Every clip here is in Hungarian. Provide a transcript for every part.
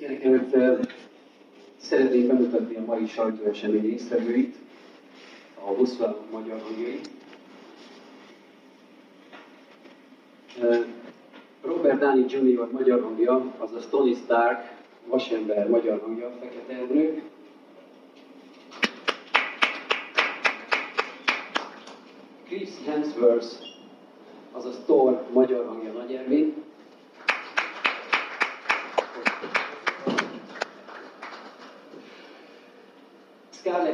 Mindenekelőtt uh, szeretnék bemutatni a mai sajtóesemény résztvevőit, a Buszvállaló magyar hangjait. Robert Downey Jr. magyar hangja, azaz Tony Stark, vasember magyar hangja, fekete emlő. Chris Hemsworth, azaz Thor magyar hangja Nagy Ervin.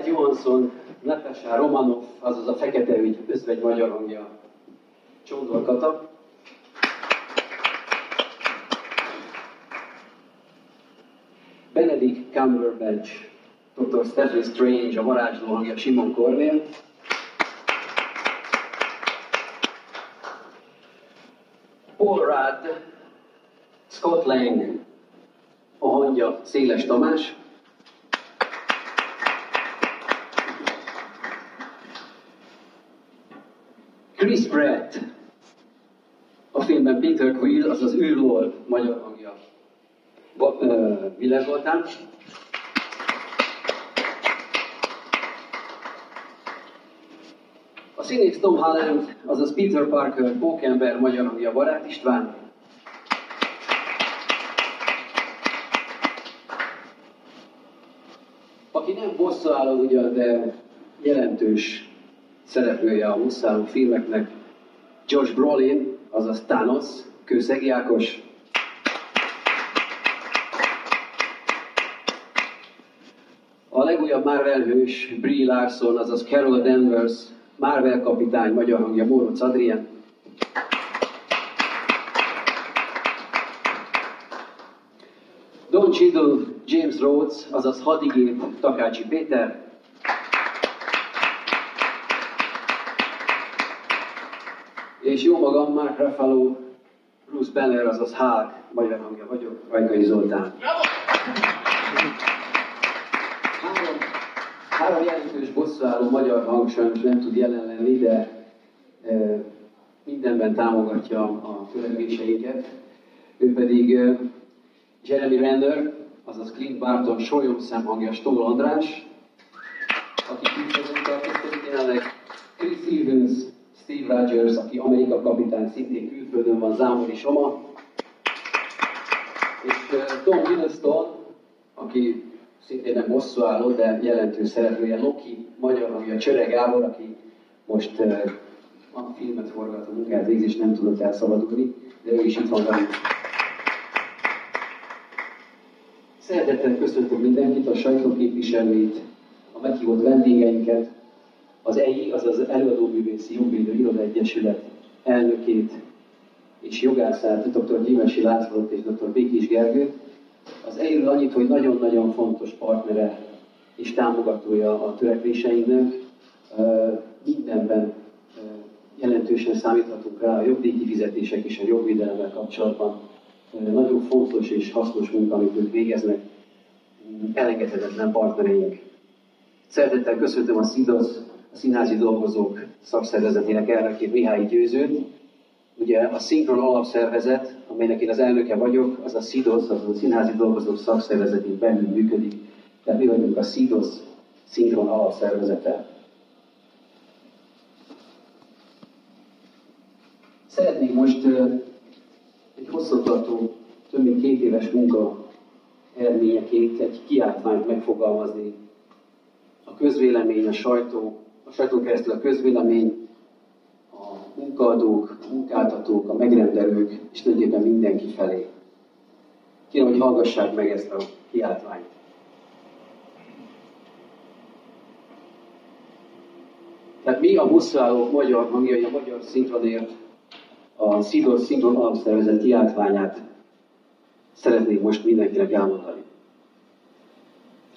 Scarlett Johansson, Natasha Romanoff, azaz a fekete ügy özvegy magyar hangja Csondor Kata. Benedict Cumberbatch, Dr. Stephen Strange, a varázsló hangja Simon Cornél. Paul Rudd, Scott Lang, a hangja Széles Tamás. Pratt, a filmben Peter Quill, azaz űrlól magyar hangja. Ba, uh, Miller Zoltán. A színész Tom Holland, azaz Peter Parker, Pókember, magyar hangja Barát István. Aki nem bosszúálló ugyan, de jelentős szereplője a bosszúálló filmeknek, Josh Brolin, azaz Thanos, Kőszegi Ákos. A legújabb Marvel hős Brie Larson, azaz Carol Danvers, Marvel kapitány, magyar hangja Móróc Adrien. Don Cheadle, James Rhodes, azaz hadigép Takácsi Péter. És jó magam, Mark Ruffalo, Bruce Banner, azaz Hulk, magyar hangja vagyok, Rajkai Zoltán. Három, három jelentős bosszúálló magyar hang sajnos nem tud jelen lenni, de e, mindenben támogatja a törekvéseinket. Ő pedig e, Jeremy Renner, azaz Clint Barton solyomszem hangja Stól András, aki külföldön tartózkodik jelenleg, Chris Evans, Steve Rogers, aki Amerika kapitány, szintén külföldön van, Zámori Soma, és Tom Hiddleston, aki szintén nem bosszúálló, de jelentős szereplője, Loki, magyar hangja Csöre Gábor, aki most a filmet forgat, a munkát végz, és nem tudott elszabadulni, de ő is itt van velünk. Szeretettel köszöntöm mindenkit, a sajtóképviselőit, a meghívott vendégeinket, az EI, azaz az Előadóművészi Jogvédő Iroda Egyesület elnökét és jogászát, dr. Gyimesi Lászlót és dr. Békés Gergőt. Az EI-ről annyit, hogy nagyon-nagyon fontos partnere és támogatója a törekvéseinknek. Mindenben jelentősen számíthatunk rá a jogdíjkifizetések és a jogvédelemmel kapcsolatban. Nagyon fontos és hasznos munka, amit ők végeznek, elengedhetetlen partnereink. Szeretettel köszöntöm a SZIDOS, a Színházi Dolgozók Szakszervezetének elnökét Mihály Győzőt. Ugye a Szinkron Alapszervezet, amelynek én az elnöke vagyok, az a SZIDOS, az a Színházi Dolgozók Szakszervezetén belül működik. Tehát mi vagyunk a SZIDOS Szinkron Alapszervezete. Szeretnék most egy hosszantartó, több mint két éves munka eredményeként egy kiáltványt megfogalmazni. A közvélemény, a sajtó, a sajtón keresztül a közvélemény, a munkaadók, a munkáltatók, a megrendelők, és nagyében mindenki felé. Kérem, hogy hallgassák meg ezt a kiáltványt. Tehát mi a buszvállalók magyar hangjai, a magyar szinkronért, a Szidor Szinkron Alapszervezet kiáltványát szeretnék most mindenkinek elmondani.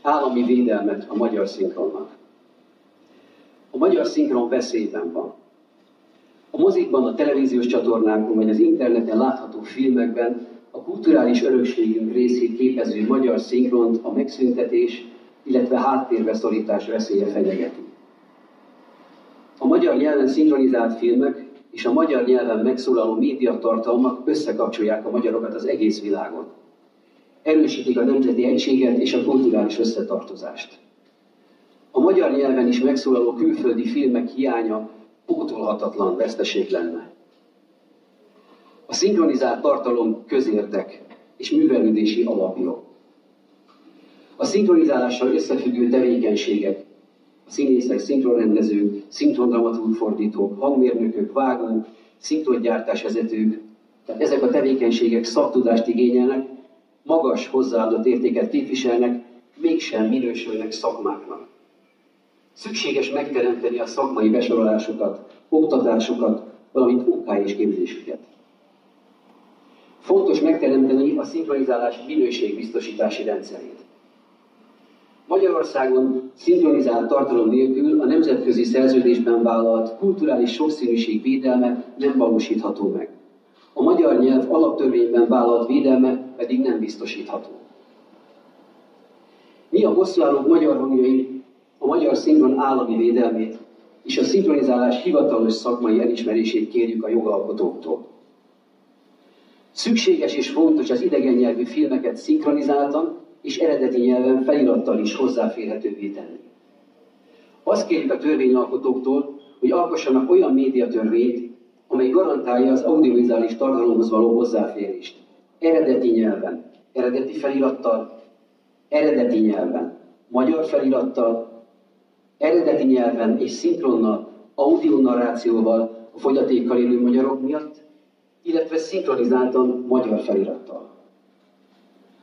Állami védelmet a magyar szinkronnak. A magyar szinkron veszélyben van. A mozikban, a televíziós csatornákon vagy az interneten látható filmekben a kulturális örökségünk részét képező magyar szinkront a megszüntetés, illetve háttérbeszorítás veszélye fenyegeti. A magyar nyelven szinkronizált filmek és a magyar nyelven megszólaló médiatartalmak összekapcsolják a magyarokat az egész világon. erősítik a nemzeti egységet és a kulturális összetartozást. Magyar nyelven is megszólaló külföldi filmek hiánya pótolhatatlan veszteség lenne. A szinkronizált tartalom közértek és művelődési alapjog. A szinkronizálással összefüggő tevékenységek, a színészek, szinkronrendezők, szinkrondramatúr fordítók, hangmérnökök, vágók, szinkrongyártásvezetők, tehát ezek a tevékenységek szaktudást igényelnek, magas hozzáadott értéket képviselnek, mégsem minősülnek szakmáknak. Szükséges megteremteni a szakmai besorolásokat, oktatásukat, valamint OK és képzésüket. Fontos megteremteni a szinkronizálás minőségbiztosítási rendszerét. Magyarországon szinkronizált tartalom nélkül a nemzetközi szerződésben vállalt kulturális sokszínűség védelme nem valósítható meg. A magyar nyelv alaptörvényben vállalt védelme pedig nem biztosítható. Mi a bosszúállók magyar hangjai a magyar szinkron állami védelmét és a szinkronizálás hivatalos szakmai elismerését kérjük a jogalkotóktól. Szükséges és fontos az idegen nyelvű filmeket szinkronizáltan és eredeti nyelven felirattal is hozzáférhetővé tenni. Azt kérjük a törvényalkotóktól, hogy alkossanak olyan médiatörvényt, amely garantálja az audiovizuális tartalomhoz való hozzáférést. Eredeti nyelven, eredeti felirattal, eredeti nyelven, magyar felirattal, eredeti nyelven és szinkronnal, audionarrációval a fogyatékkal élő magyarok miatt, illetve szinkronizáltan magyar felirattal.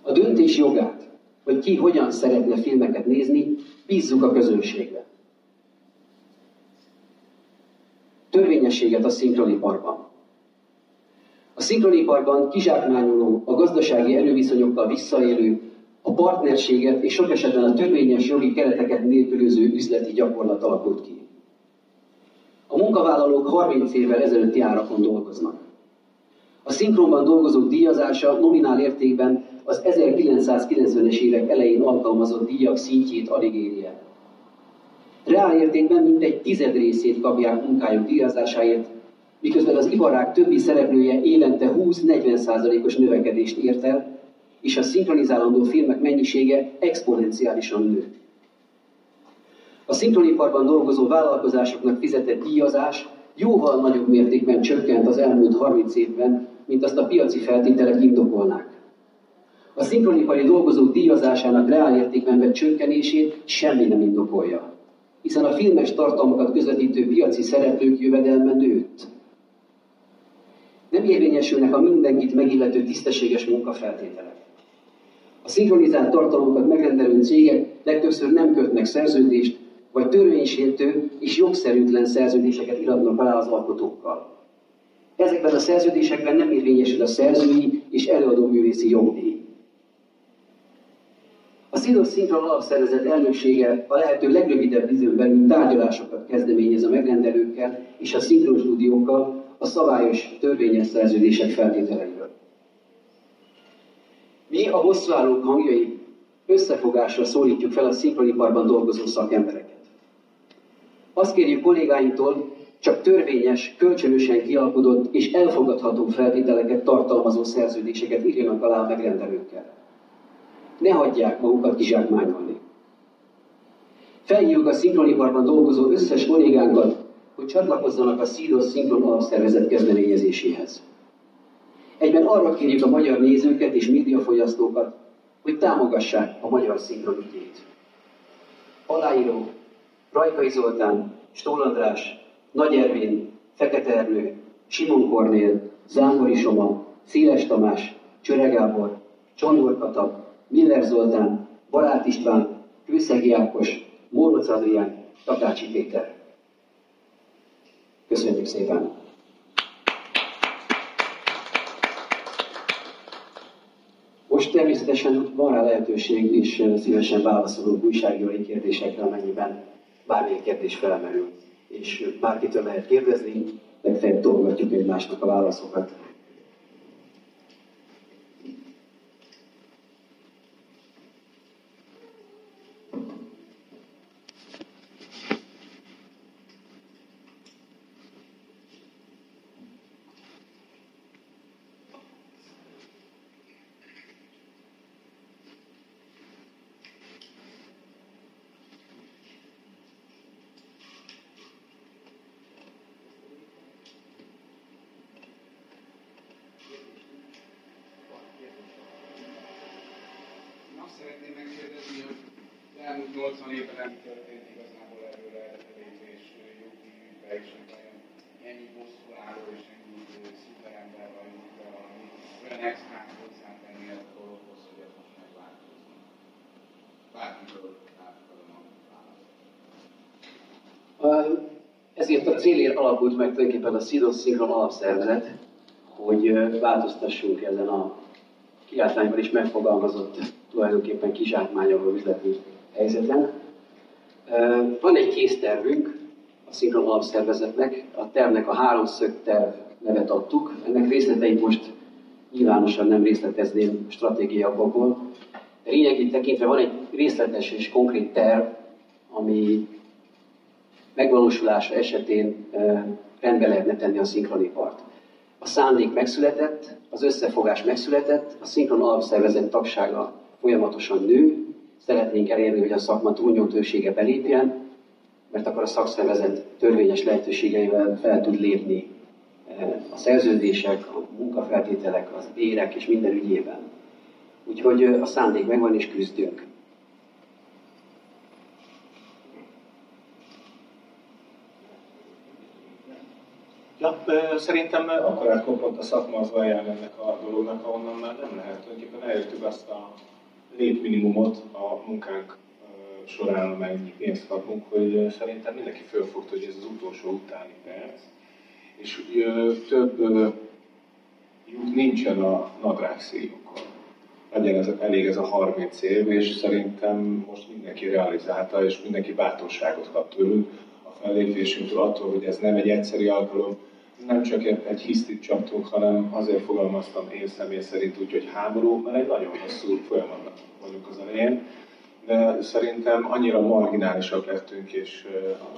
A döntés jogát, hogy ki hogyan szeretne filmeket nézni, bízzuk a közönségre. Törvényességet a szinkroniparban. A szinkroniparban kizsákmányoló, a gazdasági erőviszonyokkal visszaélő, a partnerséget és sok esetben a törvényes jogi kereteket nélkülöző üzleti gyakorlat alakult ki. A munkavállalók 30 évvel ezelőtti árakon dolgoznak. A szinkronban dolgozók díjazása nominál értékben az 1990-es évek elején alkalmazott díjak szintjét alig éri el. Reál értékben mintegy tized részét kapják munkájuk díjazásáért, miközben az iparág többi szereplője évente 20-40%-os növekedést ért el, és a szinkronizálandó filmek mennyisége exponenciálisan nő. A szinkroniparban dolgozó vállalkozásoknak fizetett díjazás jóval nagyobb mértékben csökkent az elmúlt 30 évben, mint azt a piaci feltételek indokolnák. A szinkronipari dolgozók díjazásának reálértékben vett csökkenését semmi nem indokolja, hiszen a filmes tartalmakat közvetítő piaci szereplők jövedelme nőtt. Nem érvényesülnek a mindenkit megillető tisztességes munkafeltételek. A szinkronizált tartalmakat megrendelő cégek legtöbbször nem kötnek szerződést, vagy törvénysértő és jogszerűtlen szerződéseket iratnak alá az alkotókkal. Ezekben a szerződésekben nem érvényesül a szerzői és előadóművészi jogdíj. A Szinos Szinkron alapszervezet elnöksége a lehető legrövidebb időn belül tárgyalásokat kezdeményez a megrendelőkkel és a szinkron stúdiókkal a szabályos törvényes szerződések feltételeiről. Mi a hosszúállók hangjai összefogásra szólítjuk fel a szinkroniparban dolgozó szakembereket. Azt kérjük kollégáinktól, csak törvényes, kölcsönösen kialkodott és elfogadható feltételeket tartalmazó szerződéseket írjanak alá a megrendelőkkel. Ne hagyják magukat kizsákmányolni. Felhívjuk a szinkroniparban dolgozó összes kollégánkat, hogy csatlakozzanak a SZIDOS szinkron alapszervezet kezdeményezéséhez. Egyben arra kérjük a magyar nézőket és médiafogyasztókat, hogy támogassák a magyar szinkron ügyét. Aláíró Rajkai Zoltán, Stól András, nagy Ervin, Fekete Ernő, Simon Kornél, Zámbori Soma, Széles Tamás, Csöre Gábor, Csondor Kata, Miller Zoltán, Barát István, Kőszegi Ákos, Móróc Adrián, Takácsi Péter. Köszönjük szépen! Természetesen van rá lehetőség, és szívesen válaszolunk újságírói kérdésekre, amennyiben bármilyen kérdés felmerül és bárkitől lehet kérdezni, legfeljebb tolgatjuk egymásnak a válaszokat. szeretném megkérdezni, hogy elmúlt 80 évben nem történt igazából erőre lépés jogi és ennyi bosszúálló és ennyi szuperember vagyunk, ami olyan extrát hozzátenni a dologhoz, hogy ez most megváltozni. A választ. Ezért a célért alakult meg tulajdonképpen a SZIDOS szinkron alapszervezet, hogy változtassunk ezen a kiáltványban is megfogalmazott tulajdonképpen kizsákmányoló üzleti helyzeten. Van egy késztervünk a szinkron alapszervezetnek, a tervnek a háromszög terv nevet adtuk. Ennek részleteit most nyilvánosan nem részletezném. De lényegét tekintve van egy részletes és konkrét terv, ami megvalósulása esetén rendbe lehetne tenni a szinkronipart. A szándék megszületett, az összefogás megszületett, a szinkron alapszervezet tagsága folyamatosan nő, szeretnénk elérni, hogy a szakma túlnyomtősége belépjen, mert akkor a szakszervezet törvényes lehetőségeivel fel tud lépni a szerződések, a munkafeltételek, az bérek és minden ügyében. Úgyhogy a szándék megvan és küzdünk. Ja, szerintem akkor átkopott a szakma az ennek a dolognak, ahonnan már nem lehet. Tulajdonképpen elértük azt a létminimumot a munkánk során, amennyi pénzt kapunk, hogy szerintem mindenki fölfogta, hogy ez az utolsó utáni perc. És több lyuk nincsen a nadrág szívukon. Legyen ez, elég ez a 30 év, és szerintem most mindenki realizálta, és mindenki bátorságot kap tőlünk a fellépésünktől attól, hogy ez nem egy egyszeri alkalom, nem csak egy hisztit csaptunk, hanem azért fogalmaztam én személy szerint úgy, hogy háború, mert egy nagyon hosszú folyamatnak vagyunk az elején, de szerintem annyira marginálisak lettünk, és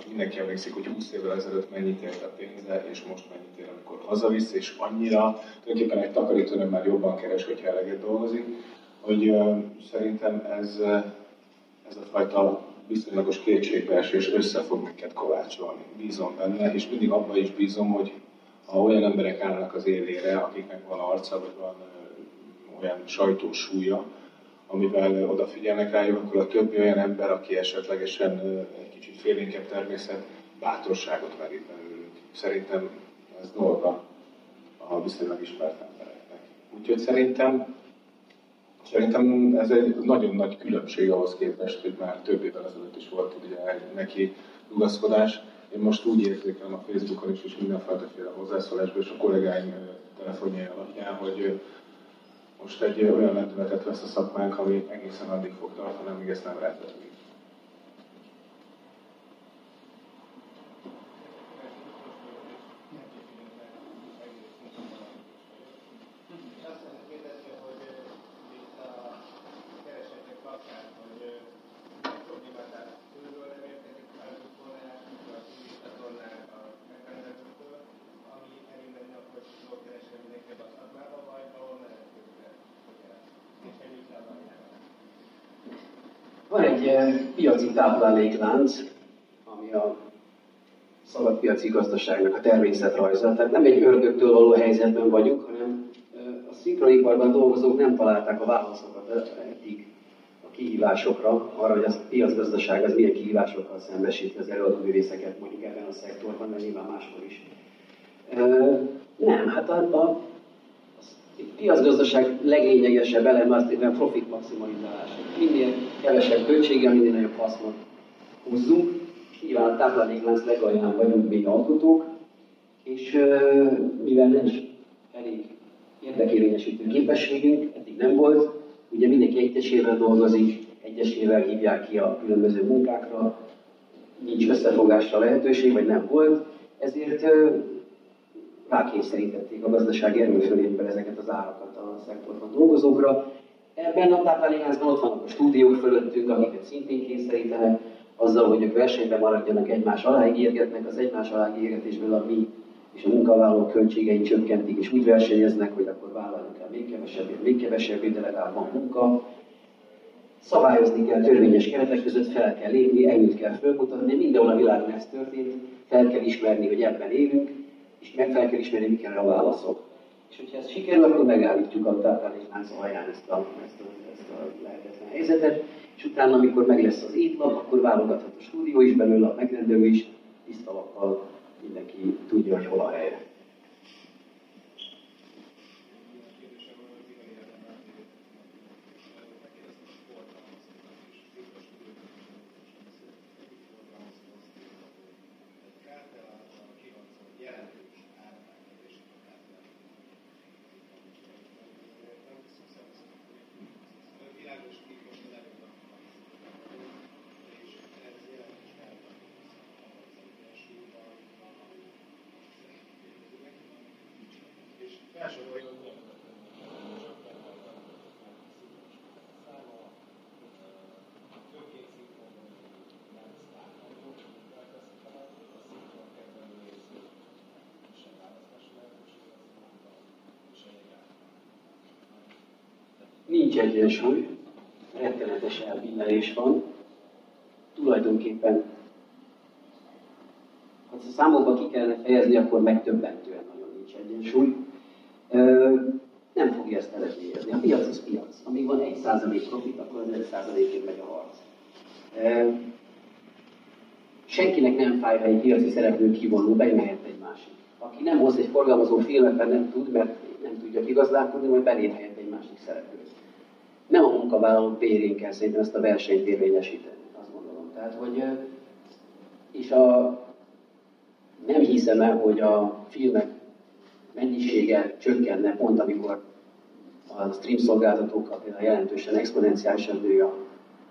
mindenki emlékszik, hogy 20 évvel ezelőtt mennyit ért a pénze, és most mennyit ér, amikor hazavisz, és annyira, tulajdonképpen egy takarítónő már jobban keres, hogyha eleget dolgozik, hogy szerintem ez, ez a fajta viszonylagos kétségbeesés össze fog minket kovácsolni. Bízom benne, és mindig abban is bízom, hogy ha olyan emberek állnak az élére, akiknek van arca, vagy van olyan sajtósúlya, amivel odafigyelnek rájuk, akkor a többi olyan ember, aki esetlegesen egy kicsit félénkebb természet, bátorságot merít belőlük. Szerintem ez dolga a viszonylag ismert embereknek. Úgyhogy szerintem, szerintem ez egy nagyon nagy különbség ahhoz képest, hogy már több évvel ezelőtt is volt ugye neki rugaszkodás. Én most úgy érzékelem a Facebookon is, és mindenféle hozzászólásban, és a kollégáim telefonjai alapján, hogy most egy olyan lendületet vesz a szakmánk, ami egészen addig fog tartani, amíg ezt nem rendezik. Van egy eh, piaci tápláléklánc, ami a szabadpiaci gazdaságnak a természetrajza. Tehát nem egy ördögtől való helyzetben vagyunk, hanem a szinkroniparban dolgozók nem találták a válaszokat eddig a kihívásokra, arra, hogy a piacgazdaság az milyen kihívásokkal szembesíti az előadóművészeket mondjuk ebben a szektorban, mert nyilván máshol is. Nem, hát a, a piacgazdaság leglényegesebb eleme az a profit maximalizálás. Minél kevesebb költséggel, minél nagyobb hasznot húzzunk. Nyilván a tápláléklánc legalján vagyunk mi alkotók, és mivel nincs elég érdekérvényesítő képességünk, eddig nem volt, ugye mindenki egyesével dolgozik, egyesével hívják ki a különböző munkákra, nincs összefogásra lehetőség, vagy nem volt, ezért rákényszerítették a gazdasági erőfölényben ezeket az árakat a szektorban dolgozókra. Ebben a táplálékláncban ott vannak a stúdiók fölöttünk, amiket szintén kényszerítenek, azzal, hogy ők versenyben maradjanak, egymás alá ígérgetnek, az egymás alá ígérgetésből a mi és a munkavállalók költségei csökkentik, és úgy versenyeznek, hogy akkor vállalni kell még kevesebb, még kevesebb, de legalább van munka. Szabályozni kell törvényes keretek között, fel kell lépni, előtt kell fölmutatni, mindenhol a világon ez történt, fel kell ismerni, hogy ebben élünk, és meg fel kell ismerni, mik a válaszok. És hogyha ez sikerül, akkor megállítjuk a tápláléklánc alján ezt a, ezt, a, ezt a lehetetlen helyzetet, és utána, amikor meg lesz az étlap, akkor válogathat a stúdió is belőle, a megrendelő is, tiszta mindenki tudja, hogy hol a helye. Nincs egyensúly, rettenetes elbillenés van, tulajdonképpen, ha a számokba ki kellene fejezni, akkor megtöbbentően nagyon nincs egyensúly. Nem fogja ezt eredményezni. A piac az piac. Amíg van egy százalék profit, akkor az egy százalékért megy a harc. Senkinek nem fáj, ha egy piaci szereplő kivonul, bejöhet egy másik. Aki nem hoz egy forgalmazó filmet, nem tud, mert nem tudja kigazdálkodni, majd belép helyett egy másik szereplő nem a munkavállalók bérén kell szerintem ezt a versenyt érvényesíteni, azt gondolom. Tehát, hogy, és a, nem hiszem el, hogy a filmek mennyisége csökkenne pont, amikor a stream szolgáltatókkal például jelentősen exponenciálisan nő a,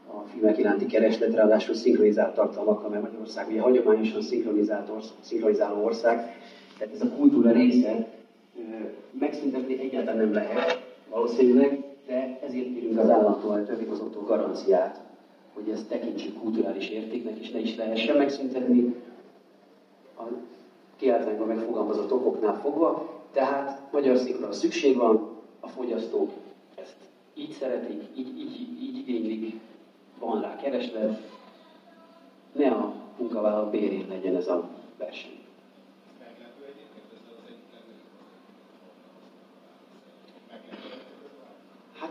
a filmek iránti kereslet, ráadásul szinkronizált tartalmakkal, mert Magyarország ugye hagyományosan szinkronizált orsz, szinkronizáló ország, tehát ez a kultúra része megszüntetni egyáltalán nem lehet valószínűleg, de ezért kérünk az államtól egy törvényhozótól garanciát, hogy ezt tekintsük kulturális értéknek, és ne is lehessen megszüntetni a kiáltványban megfogalmazott okoknál fogva. Tehát magyar szinkronra szükség van, a fogyasztók ezt így szeretik, így, így, így igénylik, van rá kereslet, ne a munkavállaló bérén legyen ez a verseny.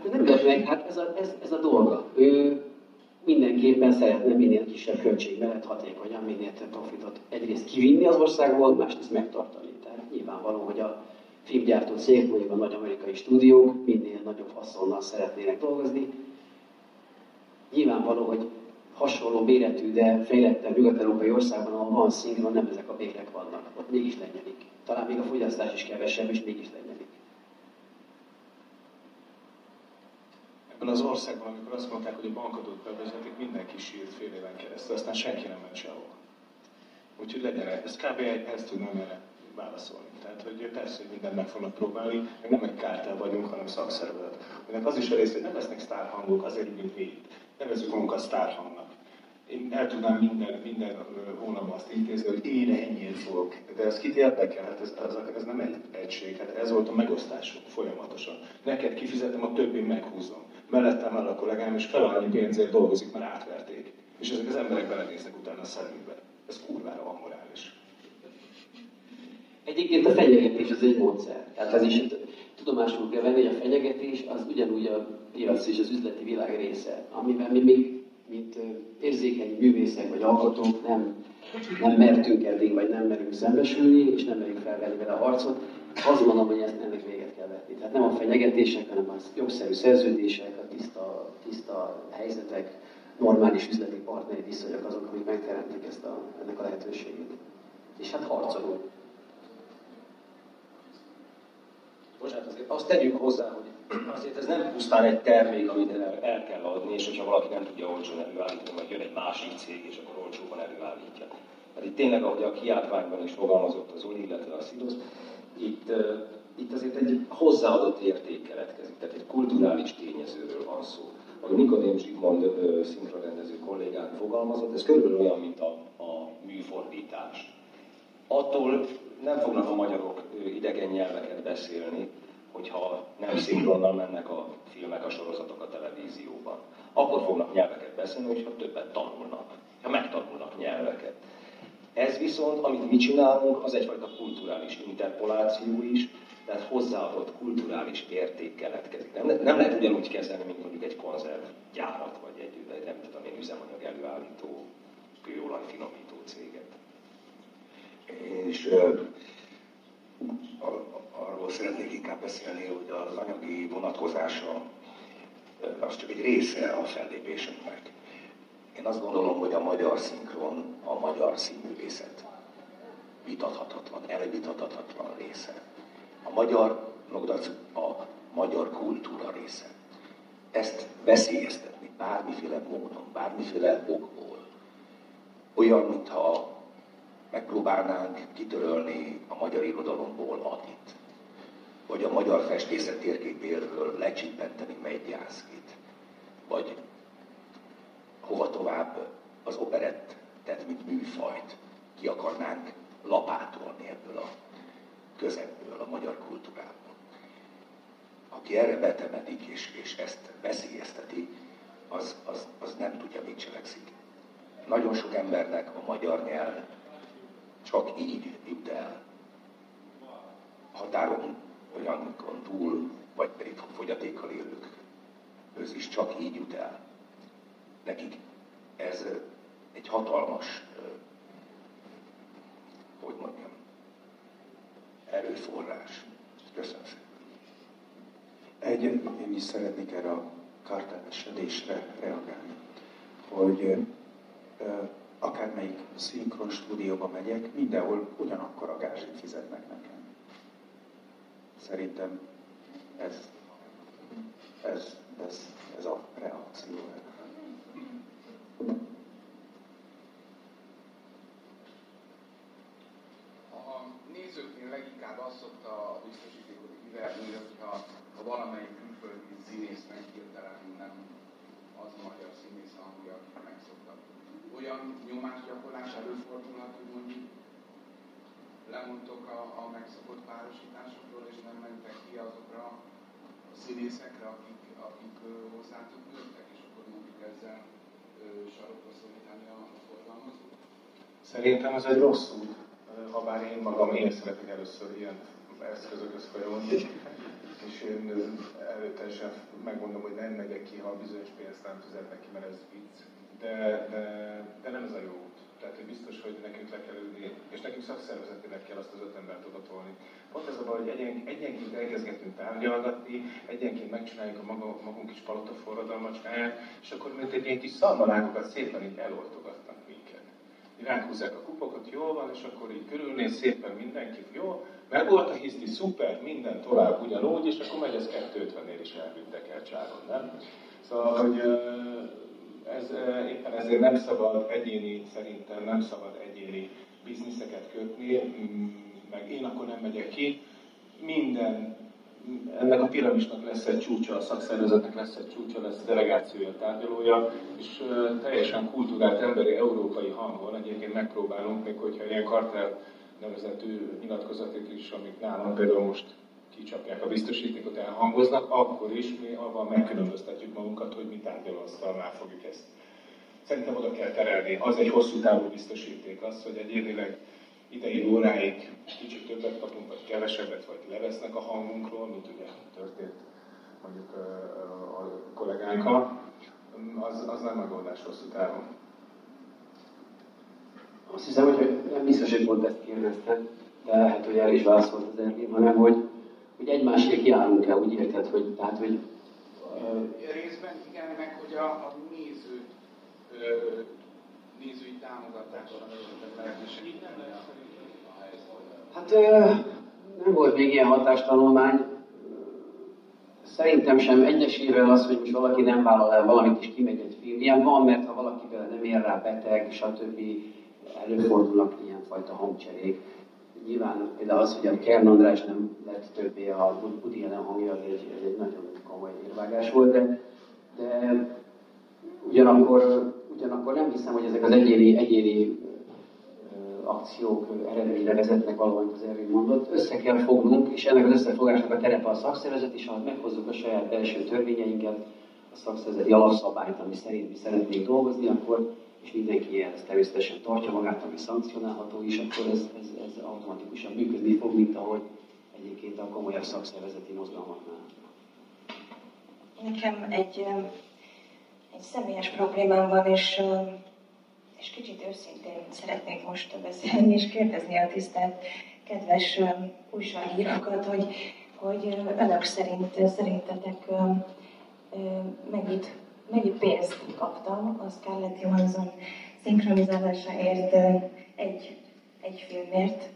Hát nem jött meg, hát ez a, ez, ez a dolga. Ő mindenképpen szeretne minél kisebb költség mellett hatékonyan, minél több profitot egyrészt kivinni az országból, másrészt megtartani. Tehát nyilvánvaló, hogy a filmgyártó cég, mondjuk a nagy amerikai stúdiók minél nagyobb haszonnal szeretnének dolgozni. Nyilvánvaló, hogy hasonló méretű, de fejlettebb nyugat-európai országban, ahol van szinkron, nem ezek a bérek vannak. Ott mégis lenyelik. Talán még a fogyasztás is kevesebb, és mégis lenyelik. Ebben az országban, amikor azt mondták, hogy a bankadót bevezetik, mindenki sírt fél éven keresztül, aztán senki nem ment sehol. Úgyhogy legyen ez kb. ezt tudnám erre válaszolni. Tehát, hogy persze, hogy mindent meg fognak próbálni, meg nem egy kártel vagyunk, hanem szakszervezet. Ennek az is a rész, hogy nem lesznek sztárhangok azért, mint mi itt. Nevezzük magunkat sztárhangnak. Én el tudnám minden, minden hónapban azt intézni, hogy én ennyit fogok. De ez kit érdekel? Hát ez, ez, ez nem egy egység, hát ez volt a megosztásunk folyamatosan. Neked kifizetem, a többi meghúzom mellettem áll a kollégám, és fel annyi pénzért dolgozik, mert átverték. És ezek az emberek belenéznek utána a szemükbe. Ez kurvára van morális. Egyébként a fenyegetés az egy módszer. Tehát az is tudomásul kell venni, hogy a fenyegetés az ugyanúgy a piac és az üzleti világ része, amiben mi még, mint érzékeny művészek vagy alkotók nem, nem mertünk eddig, vagy nem merünk szembesülni, és nem merünk felvenni vele a harcot. Azt mondom, hogy ezt ennek véget kell vetni. Tehát nem a fenyegetések, hanem a jogszerű szerződések, tiszta, tiszta helyzetek, normális üzleti partneri viszonyok azok, amik megteremtik ezt a, ennek a lehetőségét. És hát harcolunk. Bocsánat, azért azt tegyük hozzá, hogy azért ez nem pusztán egy termék, amit el, el kell adni, és hogyha valaki nem tudja olcsón előállítani, vagy jön egy másik cég, és akkor olcsóban előállítja. Hát itt tényleg, ahogy a kiáltványban is fogalmazott az Oli, illetve a Szidosz, itt, itt azért egy hozzáadott érték keletkezik, tehát egy kulturális tényezőről van szó. Ahogy Nikodém Zsigmond szinkronrendező kollégán fogalmazott, ez körülbelül olyan, mint a, a műfordítás. Attól nem fognak a magyarok idegen nyelveket beszélni, hogyha nem szinkronnal mennek a filmek, a sorozatok a televízióban. Akkor fognak nyelveket beszélni, hogyha többet tanulnak, ha megtanulnak nyelveket. Ez viszont, amit mi csinálunk, az egyfajta kulturális interpoláció is, tehát hozzáadott kulturális érték keletkezik. Nem, nem lehet ugyanúgy kezelni, mint mondjuk egy konzervgyárat, vagy egy, nem tudom én, üzemanyag előállító, kőolaj finomító céget. És arról szeretnék inkább beszélni, hogy az anyagi vonatkozása az csak egy része a fellépésünknek. Én azt gondolom, hogy a magyar szinkron a magyar színművészet vitathatatlan, elvitathatatlan része. Magyar, a magyar kultúra része. Ezt veszélyeztetni bármiféle módon, bármiféle okból. Olyan, mintha megpróbálnánk kitörölni a magyar irodalomból Adit, vagy a magyar festészet térképéről lecsippenteni Megyjászkit, vagy hova tovább az operettet, mint műfajt ki akarnánk lapátolni ebből a közegből, a magyar kultúrából. Aki erre betemedik és, és ezt veszélyezteti, az, az, az nem tudja, mit cselekszik. Nagyon sok embernek a magyar nyelv csak így jut el határon olyankon túl, vagy pedig fogyatékkal élők. Ez is csak így jut el. Nekik ez egy hatalmas, hogy mondjam, erőforrás. Köszönöm szépen. Egy, én is szeretnék erre a kártelmesedésre reagálni, hogy akármelyik szinkron stúdióba megyek, mindenhol ugyanakkor a gázsit fizetnek nekem. Szerintem ez, ez, ez, ez a reakció. A nézőknél leginkább azt szokta a biztosítékot kiverni, hogyha ha valamelyik külföldi színésznek hirtelen nem az magyar színész hangja, akit megszoktak olyan nyomásgyakorlás előfordulhat, hogy mondjuk lemondtok a, a megszokott párosításokról, és nem mentek ki azokra a színészekre, akik, akik hozzátok nőttek, és akkor mondjuk ezzel sarokba szorítani a forgalmazót? Szerintem ez egy rossz út, ha bár én magam én szeretek először ilyen eszközökhöz folyamodni, és én előteljesen megmondom, hogy nem megyek ki, ha bizonyos pénzt nem fizetnek ki, mert ez vicc de, de, de nem ez a jó út. Tehát, hogy biztos, hogy nekünk le kell ülni, és nekünk szakszervezetileg kell azt az öt embert odatolni. Pont ez a baj, hogy egyen, egyenként elkezdgetünk tárgyalgatni, egyenként megcsináljuk a maga, magunk kis palota forradalmacskáját, és akkor mint egy ilyen kis szalmalágokat szépen így eloltogatnak minket. Ránk húzzák a kupokat, jól van, és akkor így körülnéz szépen mindenki, jó, meg volt a hiszti, szuper, minden tovább ugyanúgy, és akkor megy ez 250-nél is elvittek el csáron, nem? Szóval, hogy ez, éppen ezért nem szabad egyéni, szerintem nem szabad egyéni bizniszeket kötni, meg én akkor nem megyek ki. Minden, ennek a piramisnak lesz egy csúcsa, a szakszervezetnek lesz egy csúcsa, lesz delegációja, tárgyalója, és teljesen kultúrált emberi európai hangon egyébként megpróbálunk, még hogyha ilyen kartel nevezetű nyilatkozatok is, amik nálam például most kicsapják a biztosítékot, elhangoznak, akkor is mi avval megkülönböztetjük magunkat, hogy mi tárgyalóasztalnál fogjuk ezt. Szerintem oda kell terelni. Az egy hosszú távú biztosíték az, hogy egyénileg idei óráig kicsit többet kapunk, vagy kevesebbet, vagy levesznek a hangunkról, mint ugye történt mondjuk a kollégánkkal, az, az nem megoldás hosszú távon. Azt hiszem, hogy nem biztos, hogy pont ezt kérdeztem, de hát, hogy el is válaszolt az Ervin, hanem hogy hogy egymásért járunk el, úgy érted, hogy, tehát, hogy részben igen, meg hogy a, a néző, nézői támogatásra lehetőség Hát nem volt még ilyen hatástanulmány. Szerintem sem egyesével az, hogy most valaki nem vállal el valamit és kimegy egy film. Ilyen van, mert ha valakivel nem ér rá beteg, stb. előfordulnak ilyenfajta hangcserék nyilván például az, hogy a Kern András nem lett többé a Woody Allen hangja, ez egy, ez egy nagyon komoly érvágás volt, de, de ugyanakkor, ugyanakkor nem hiszem, hogy ezek az egyéni, egyéni akciók eredményre vezetnek valamit az Ervin mondott. Össze kell fognunk, és ennek az összefogásnak a terepe a szakszervezet, és ha meghozzuk a saját belső törvényeinket, a szakszervezeti alapszabályt, ami szerint mi szeretnénk dolgozni, akkor és mindenki ehhez természetesen tartja magát, ami szankcionálható is, akkor ez, ez, ez automatikusan működni fog, mint ahogy egyébként a komolyabb szakszervezeti mozgalmaknál? Nekem egy, egy személyes problémám van, és, és kicsit őszintén szeretnék most beszélni, és kérdezni a tisztelt kedves újságírókat, hogy, hogy önök szerint, szerintetek mennyit, mennyi pénzt kaptam a Scarlett Johansson szinkronizálásáért egy, egy filmért.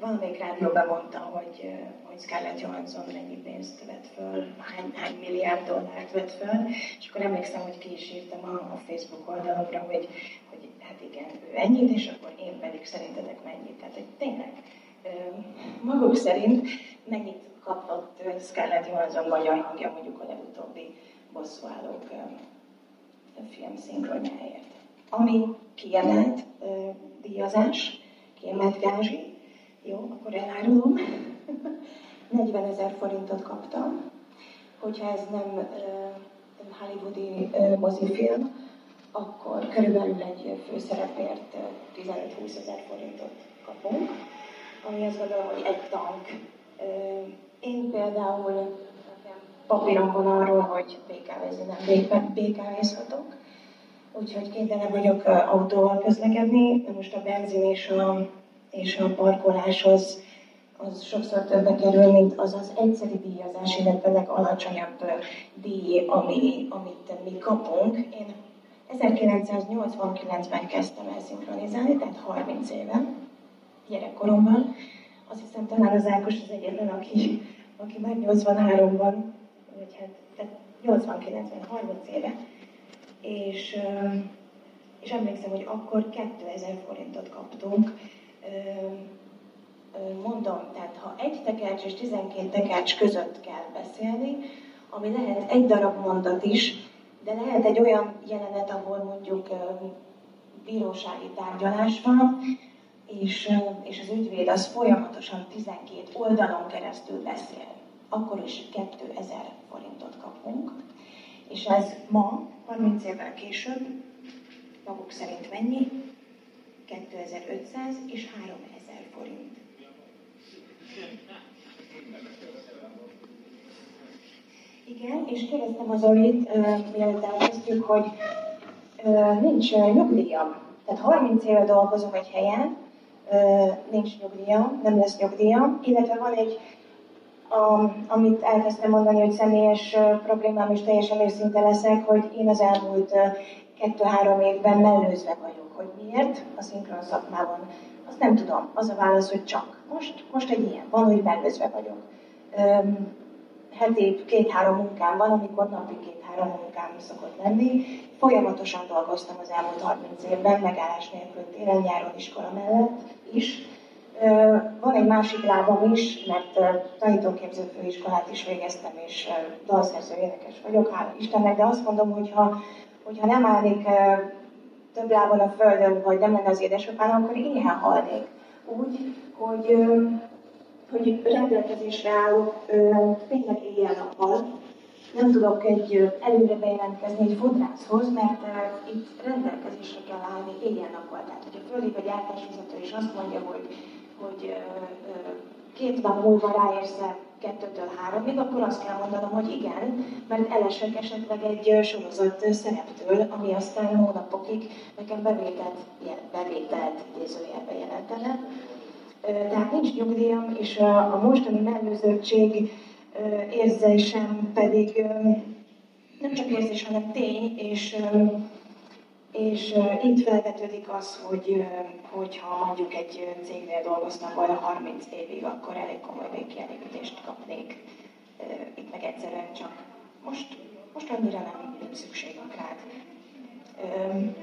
Valamelyik rádióban mondta, hogy, hogy Scarlett Johansson mennyi pénzt vett föl, hány, hány milliárd dollárt vett föl, és akkor emlékszem, hogy ki is írtam a, a Facebook oldalomra, hogy, hogy hát igen, ő ennyit, és akkor én pedig szerintetek mennyit. Tehát, hogy tényleg maguk szerint mennyit kapott Scarlett Johansson magyar hangja mondjuk a legutóbbi bosszúállók film szinkronjáért. Ami kiemelt díjazás, kiemelt gázsi, jó, akkor elárulom. 40 ezer forintot kaptam. Hogyha ez nem hollywoodi mozifilm, akkor körülbelül egy főszerepért 15-20 ezer forintot kapunk, ami azt gondolom, hogy egy tank. Én például papíron van arról, hogy BKV-zni nem BKV-zhatok, úgyhogy kénytelen vagyok autóval közlekedni, de most a benzin és a és a parkolás az, sokszor többe kerül, mint az az egyszeri díjazás, illetve legalacsonyabb díj, ami, amit mi kapunk. Én 1989-ben kezdtem el szinkronizálni, tehát 30 éve, gyerekkoromban. Azt hiszem talán az Ákos az egyetlen, aki, aki már 83-ban, vagy hát tehát 89-ben, 30 éve. És, és emlékszem, hogy akkor 2000 forintot kaptunk, mondom, tehát ha egy tekercs és 12 tekercs között kell beszélni, ami lehet egy darab mondat is, de lehet egy olyan jelenet, ahol mondjuk bírósági tárgyalás van, és, és az ügyvéd az folyamatosan 12 oldalon keresztül beszél, akkor is 2000 forintot kapunk. És ez ma, 30 évvel később, maguk szerint mennyi? 2500 és 3000 forint. Igen, és kérdeztem az Olit, mielőtt elkezdjük, hogy nincs nyugdíjam. Tehát 30 éve dolgozom egy helyen, nincs nyugdíjam, nem lesz nyugdíjam, illetve van egy, a, amit elkezdtem mondani, hogy személyes problémám, és teljesen őszinte leszek, hogy én az elmúlt kettő-három évben mellőzve vagyok hogy miért a szinkron szakmában. Azt nem tudom. Az a válasz, hogy csak. Most, most egy ilyen. Van, hogy mellőzve vagyok. Um, heti két-három munkám van, amikor napi két-három munkám szokott lenni. Folyamatosan dolgoztam az elmúlt 30 évben, megállás nélkül téren, nyáron iskola mellett is. Van egy másik lábam is, mert tanítóképző főiskolát is végeztem, és dalszerző énekes vagyok, hála Istennek, de azt mondom, hogy ha, hogyha nem állnék több lábon a földön, vagy nem lenne az édesapám, akkor éhen halnék. Úgy, hogy, hogy rendelkezésre állok tényleg éjjel-nappal. Nem tudok egy előre bejelentkezni egy fodrászhoz, mert itt rendelkezésre kell állni éjjel-nappal. Tehát, hogy a földi vagy gyártásvezető is azt mondja, hogy, hogy két nap múlva ráérsz kettőtől háromig, akkor azt kell mondanom, hogy igen, mert elesek esetleg egy sorozat szereptől, ami aztán hónapokig nekem bevételt, bevételt idézőjelbe jelentene. Tehát nincs nyugdíjam, és a mostani mellőzöttség érzésem pedig nem csak érzés, hanem tény, és és uh, itt felvetődik az, hogy uh, hogyha mondjuk egy cégnél dolgoztam volna 30 évig, akkor elég komoly végkielégítést kapnék. Uh, itt meg egyszerűen csak most, most annyira nem, nem szükségünk rád. Um,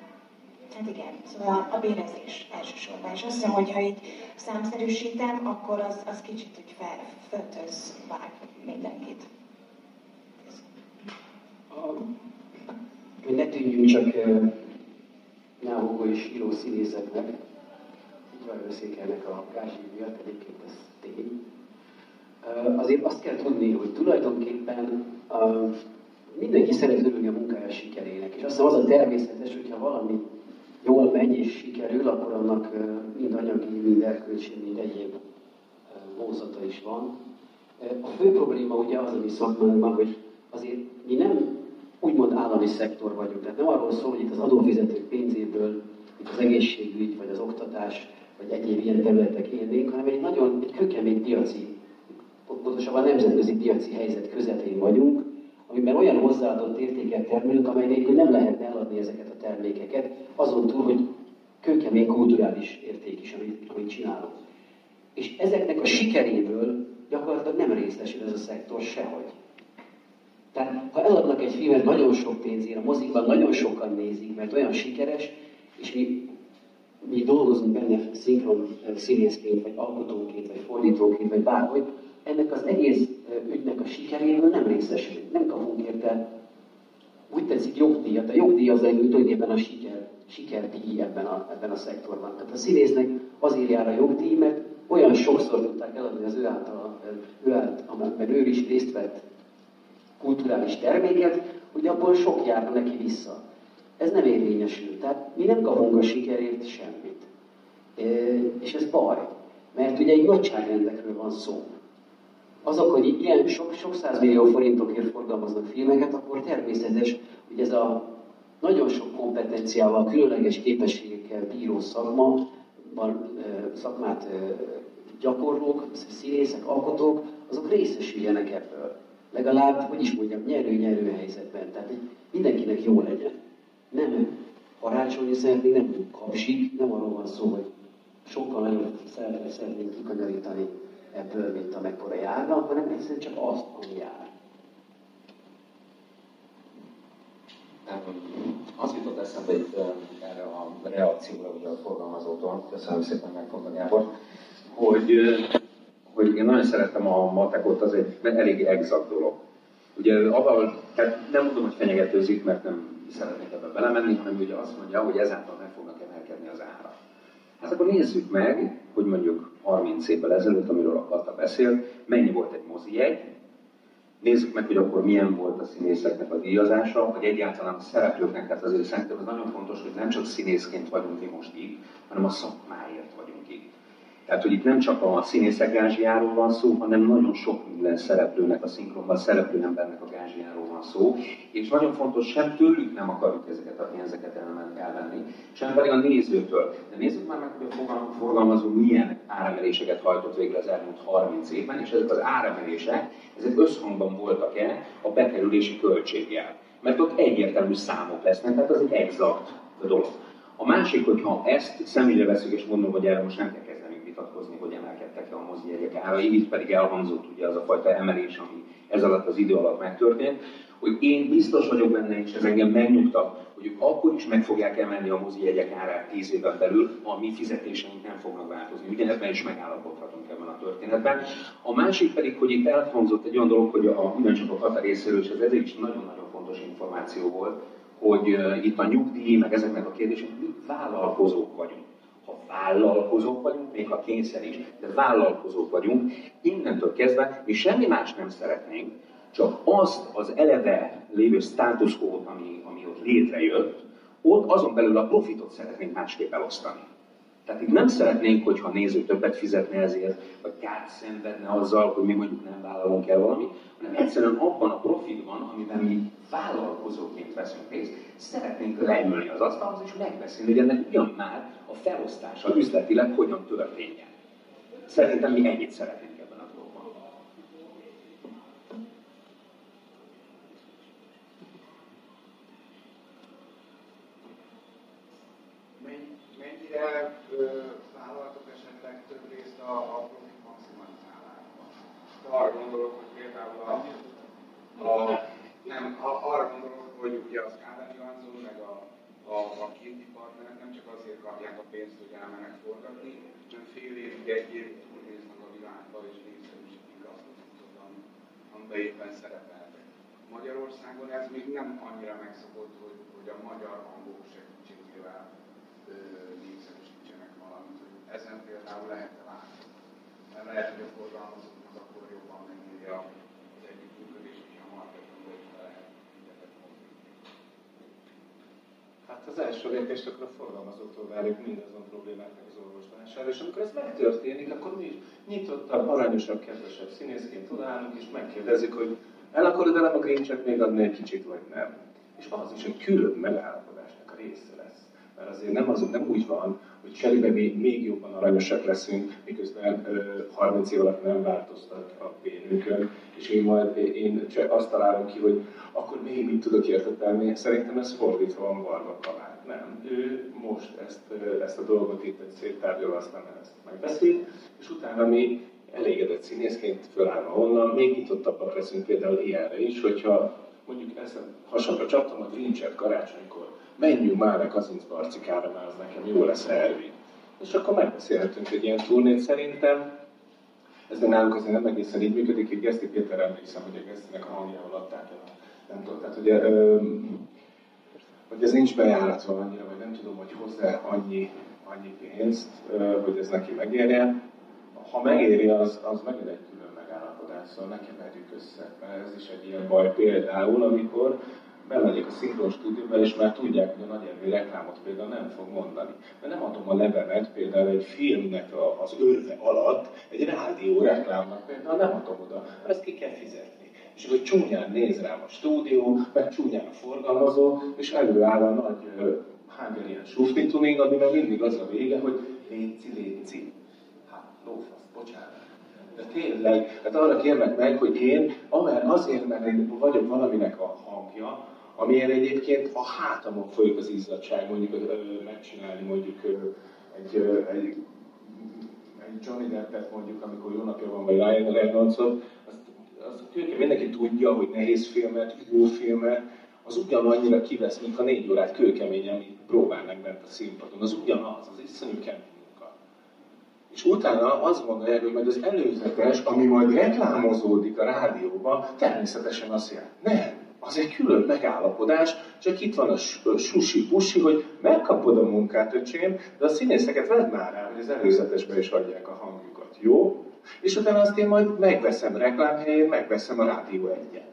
hát igen, szóval a bérezés elsősorban. És azt hiszem, hogy ha itt számszerűsítem, akkor az, az kicsit úgy fel, vág mindenkit. Hogy ne tűnjünk csak náhogó és író színészeknek, így van a Kázsi miatt, egyébként ez tény. Azért azt kell tudni, hogy tulajdonképpen mindenki szeret örülni a munkája sikerének, és azt hiszem az a természetes, hogyha valami jól megy és sikerül, akkor annak mind anyagi, mind erkölcsi, mind egyéb vonzata is van. A fő probléma ugye az a mi szakmánkban, hogy azért mi nem úgymond állami szektor vagyunk. Tehát nem arról szól, hogy itt az adófizetők pénzéből itt az egészségügy, vagy az oktatás, vagy egyéb ilyen területek élnénk, hanem egy nagyon egy kőkemény piaci, pontosabban nemzetközi piaci helyzet közepén vagyunk, amiben olyan hozzáadott értéket termelünk, amely nélkül nem lehetne eladni ezeket a termékeket, azon túl, hogy kőkemény kulturális érték is, amit, amit csinálunk. És ezeknek a sikeréből gyakorlatilag nem részesül ez a szektor sehogy. Tehát ha eladnak egy filmet nagyon sok pénzért, a mozikban nagyon sokan nézik, mert olyan sikeres, és mi, mi dolgozunk benne szinkron színészként, vagy alkotóként, vagy fordítóként, vagy bárhogy, ennek az egész ügynek a sikeréből nem részesülünk, nem kapunk érte úgy tetszik jogdíjat. A jogdíj az egy tulajdonképpen a siker, sikerdíj ebben a, ebben a szektorban. Tehát a színésznek azért jár a jogdíj, mert olyan sokszor tudták eladni az ő által, ő által amiben ő is részt vett kulturális terméket, hogy abból sok járna neki vissza. Ez nem érvényesül. Tehát mi nem kapunk a sikerért semmit. És ez baj. Mert ugye egy nagyságrendekről van szó. Azok, hogy ilyen sok, sok millió forintokért forgalmaznak filmeket, akkor természetes, hogy ez a nagyon sok kompetenciával, különleges képességekkel bíró szakma, szakmát gyakorlók, színészek, alkotók, azok részesüljenek ebből legalább, hogy is mondjam, nyerő-nyerő helyzetben. Tehát hogy mindenkinek jó legyen. Nem parácsolni szeretnénk, nem kapsik, nem arról van szó, hogy sokkal nagyobb szeretet szeretnénk kikanyarítani ebből, mint amekkora járna, hanem egyszerűen csak azt, ami jár. Az jutott eszembe itt erre a reakcióra ugye a forgalmazótól, köszönöm szépen Gábor, hogy hogy én nagyon szeretem a matekot, az egy elég exakt dolog. Ugye avval, tehát nem mondom, hogy fenyegetőzik, mert nem szeretnék ebbe belemenni, hanem ugye azt mondja, hogy ezáltal meg fognak emelkedni az ára. Hát akkor nézzük meg, hogy mondjuk 30 évvel ezelőtt, amiről akarta beszél, mennyi volt egy mozi egy, Nézzük meg, hogy akkor milyen volt a színészeknek a díjazása, vagy egyáltalán a szereplőknek, tehát azért szerintem az nagyon fontos, hogy nem csak színészként vagyunk mi most itt, hanem a szakmáért vagyunk itt. Tehát, hogy itt nem csak a színészek gázsiáról van szó, hanem nagyon sok minden szereplőnek, a szinkronban szereplő embernek a gázsiáról van szó, és nagyon fontos, sem tőlük nem akarjuk ezeket a pénzeket elvenni, sem pedig a nézőtől. De nézzük már meg, hogy a forgalmazó milyen áremeléseket hajtott végre az elmúlt 30 évben, és ezek az áremelések, ezek összhangban voltak-e a bekerülési költséggel. Mert ott egyértelmű számok lesznek, tehát az egy exakt dolog. A másik, hogyha ezt személyre veszük, és mondom, hogy erre most nem kell vitatkozni, hogy emelkedtek-e a mozi jegyek árai, itt pedig elhangzott ugye az a fajta emelés, ami ez alatt az idő alatt megtörtént, hogy én biztos vagyok benne, és ez engem megnyugtat, hogy ők akkor is meg fogják emelni a mozi jegyek árát 10 éven belül, a mi fizetéseink nem fognak változni. Ugyanebben is megállapodhatunk ebben a történetben. A másik pedig, hogy itt elhangzott egy olyan dolog, hogy a ugyancsak a Kata részéről, és ez ezért is nagyon-nagyon fontos információ volt, hogy itt a nyugdíj, meg ezeknek a kérdések, mi vállalkozók vagyunk ha vállalkozók vagyunk, még ha kényszer is, de vállalkozók vagyunk, innentől kezdve mi semmi más nem szeretnénk, csak azt az eleve lévő státuszkót, ami, ami ott létrejött, ott azon belül a profitot szeretnénk másképp elosztani. Tehát itt nem szeretnénk, hogyha a néző többet fizetne ezért, vagy kárt szenvedne azzal, hogy mi mondjuk nem vállalunk el valamit, hanem egyszerűen abban a profitban, amiben mi vállalkozóként veszünk részt, szeretnénk leülni az asztalhoz és megbeszélni, hogy ennek ugyan már a felosztása üzletileg hogyan történjen. Szerintem mi ennyit szeretnénk ebben a dolgban. Mennyire vállaltok esetleg több részt a, a profit maximalizálásban? Arra gondolok, hogy például a, a nem, arra gondolok, hogy ugye az Kádár Johansson, meg a, a, a kinti partnerek nem csak azért kapják a pénzt, hogy elmenek forgatni, hanem fél évig, egy évig turnéznak a világban, és népszerűsítik azt a cuccot, amiben éppen szerepeltek. Magyarországon ez még nem annyira megszokott, hogy, hogy a magyar hangok segítségével népszerűsítsenek valamit, ezen például lehet-e látni. Mert lehet, hogy a forgalmazóknak akkor jobban megírja Hát az első lépést akkor a forgalmazóktól várjuk mindazon problémáknak az orvoslására, és amikor ez megtörténik, akkor mi is nyitottabb, aranyosabb, kedvesebb színészként odaállunk, és megkérdezzük, hogy el akarod el a Grinch-et még adni egy kicsit, vagy nem. És az is egy külön megállapodásnak a része lesz. Mert azért nem, az, nem úgy van, hogy cserébe még, még jobban aranyosak leszünk, miközben ö, 30 év alatt nem változtat a bérünkön, és én majd én csak azt találom ki, hogy akkor még mit tudok érte tenni. Szerintem ez fordítva van Varga Kalán. Nem, ő most ezt, ezt a dolgot itt egy szép tárgyal aztán ezt megbeszél, és utána mi elégedett színészként fölállva onnan, még nyitottabbak leszünk például ilyenre is, hogyha mondjuk ezt hasonlóra csaptam a Grincset karácsonykor, menjünk már a Kazinc Barcikára, mert az nekem jó lesz elvi. És akkor megbeszélhetünk egy ilyen turnét szerintem. Ez még nálunk azért nem egészen így működik, hogy Geszti Péter emlékszem, hogy a Gesztinek a hangjával adták el. Nem tudom, tehát ugye, hogy ez nincs bejáratva annyira, vagy nem tudom, hogy hozzá annyi, annyi pénzt, hogy ez neki megérje. Ha megéri, az, az megint egy külön megállapodás, szóval ne keverjük össze, mert ez is egy ilyen baj például, amikor bemegyek a szinkron stúdióba, és már tudják, hogy a nagy reklámot például nem fog mondani. Mert nem adom a levemet például egy filmnek az örve alatt, egy rádió reklámnak például nem adom oda, ezt ki kell fizetni. És akkor csúnyán néz rám a stúdió, meg csúnyán a forgalmazó, és előáll a nagy Hungarian Sufni tuning, ami meg mindig az a vége, hogy léci, léci. Hát, lófasz, bocsánat. De tényleg, hát arra kérnek meg, hogy én azért, mert én vagyok valaminek a hangja, amilyen egyébként a hátamon folyik az izzadság, mondjuk megcsinálni mondjuk egy, egy, egy Johnny Deppet mondjuk, amikor jó napja van, vagy Ryan Reynoldsot, azt, azt mindenki tudja, hogy nehéz filmet, jó filmet, az ugyanannyira kivesz, mint a négy órát kőkeményen, amit próbálnak bent a színpadon. Az ugyanaz, az iszonyú kemény munka. És utána azt gondolják, hogy majd az előzetes, ami majd reklámozódik a rádióban, természetesen azt jelenti. Nem, az egy külön megállapodás, csak itt van a susi-pusi, hogy megkapod a munkát, öcsém, de a színészeket vedd már rá, hogy az előzetesbe is adják a hangjukat, jó? És utána azt én majd megveszem reklámhelyén, megveszem a rádió egyen.